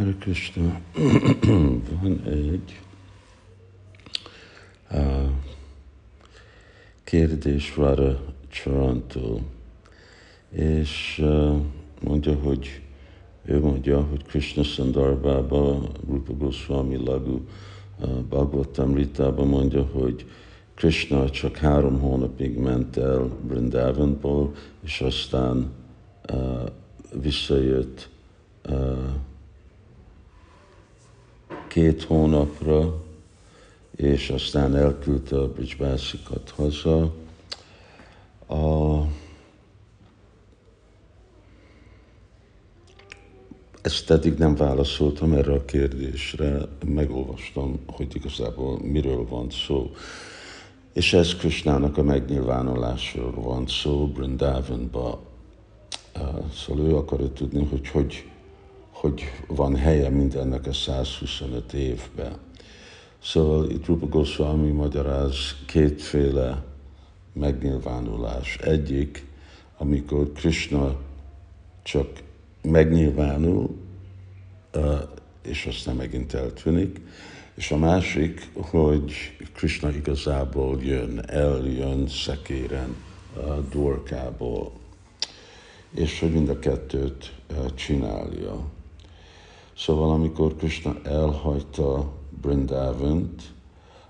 Hare Krishna, van egy uh, kérdés Vara Charantól, és uh, mondja, hogy ő mondja, hogy Krishna Sandarbába, Rupa Goswami Lagu uh, Bhagavatam Ritában mondja, hogy Krishna csak három hónapig ment el Brindavanból, és aztán uh, visszajött két hónapra, és aztán elküldte a Bridgebászikat haza. A, ezt eddig nem válaszoltam erre a kérdésre, megolvastam, hogy igazából miről van szó. És ez Krishnának a megnyilvánulásról van szó, Brindavanba. Szóval ő akarja tudni, hogy hogy hogy van helye mindennek a 125 évben. Szóval itt Rupa Goswami magyaráz kétféle megnyilvánulás. Egyik, amikor Krishna csak megnyilvánul, és aztán megint eltűnik, és a másik, hogy Krishna igazából jön, eljön szekéren, a dorkából, és hogy mind a kettőt csinálja. Szóval amikor Krishna elhagyta Brindavant,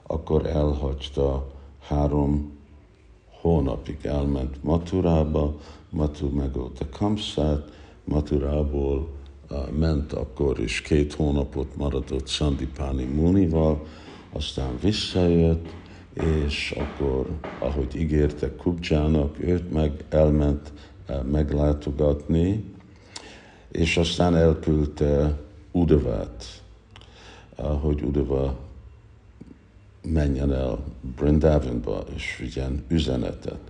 akkor elhagyta három hónapig, elment Maturába, Matur megölte Kamszát, Maturából uh, ment akkor is két hónapot maradott Sandipani Munival, aztán visszajött, és akkor, ahogy ígérte Kubcsának, őt meg elment uh, meglátogatni, és aztán elküldte Udavát, hogy Udava menjen el Brindavanba, és vigyen üzenetet.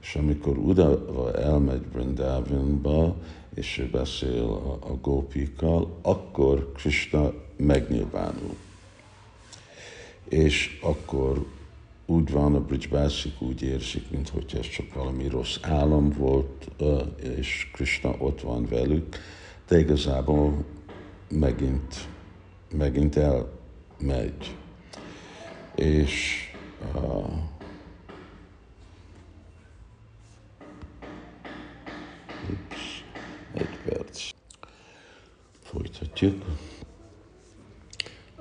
És amikor Udava elmegy Brindavanba, és ő beszél a, a gópikkal, akkor Krishna megnyilvánul. És akkor úgy van, a Bridgebászik úgy érzik, mint hogy ez csak valami rossz álom volt, és Krishna ott van velük, de igazából megint, megint elmegy. És uh, ups, egy perc. Folytatjuk.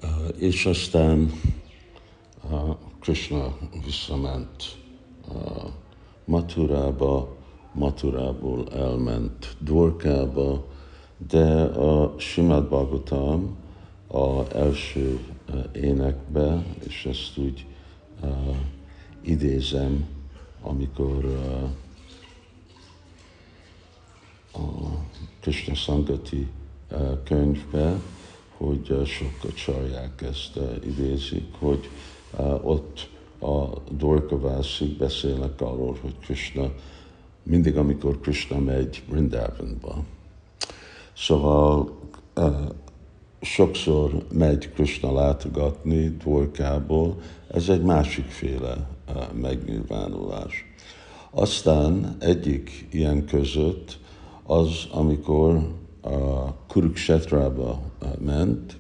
Uh, és aztán uh, Krishna visszament uh, Maturába, Maturából elment Dvorkába, de a Simát Bhagavatam a első uh, énekbe, és ezt úgy uh, idézem, amikor uh, a Krishna Sangati uh, könyvbe, hogy uh, sokkal csalják ezt uh, idézik, hogy uh, ott a Dorkavászik beszélnek arról, hogy Krishna, mindig amikor Krishna megy Vrindavanba, Szóval sokszor megy Krishna látogatni dvorkából, ez egy másikféle megnyilvánulás. Aztán egyik ilyen között az, amikor a Kuruksetrába ment,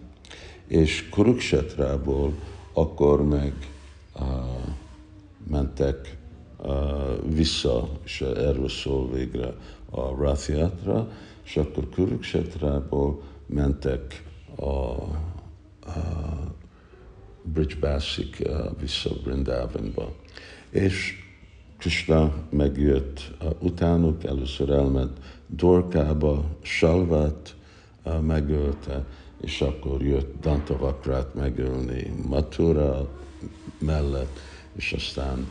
és Kuruksetrából akkor meg uh, mentek uh, vissza, és erről szól végre a Rathiatra, és akkor Kuruksetrából mentek a, a Bridgebászik vissza Brindavanba. És Krishna megjött utánuk, először elment Dorkába, Salvát megölte, és akkor jött Dantavakrát megölni Matura mellett, és aztán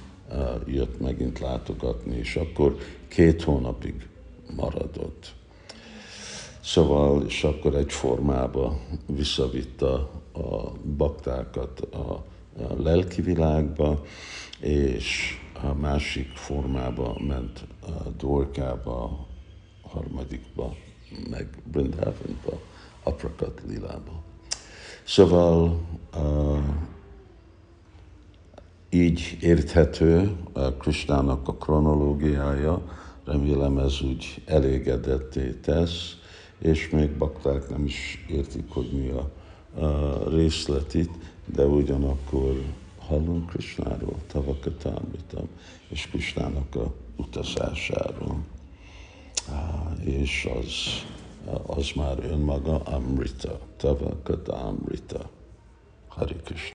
jött megint látogatni, és akkor két hónapig maradott. Szóval, és akkor egy formába visszavitta a baktákat a, lelki világba, és a másik formába ment a Dorkába, a harmadikba, meg Brindavanba, Aprakat Lilába. Szóval uh, így érthető a Kristának a kronológiája, remélem ez úgy elégedetté tesz, és még bakták nem is értik, hogy mi a, a részlet itt, de ugyanakkor hallunk Krisnáról, Tavakatámritam, és Krisnának a utazásáról. És az, az már önmaga Amrita, Tavakatámrita. Hari Krishna.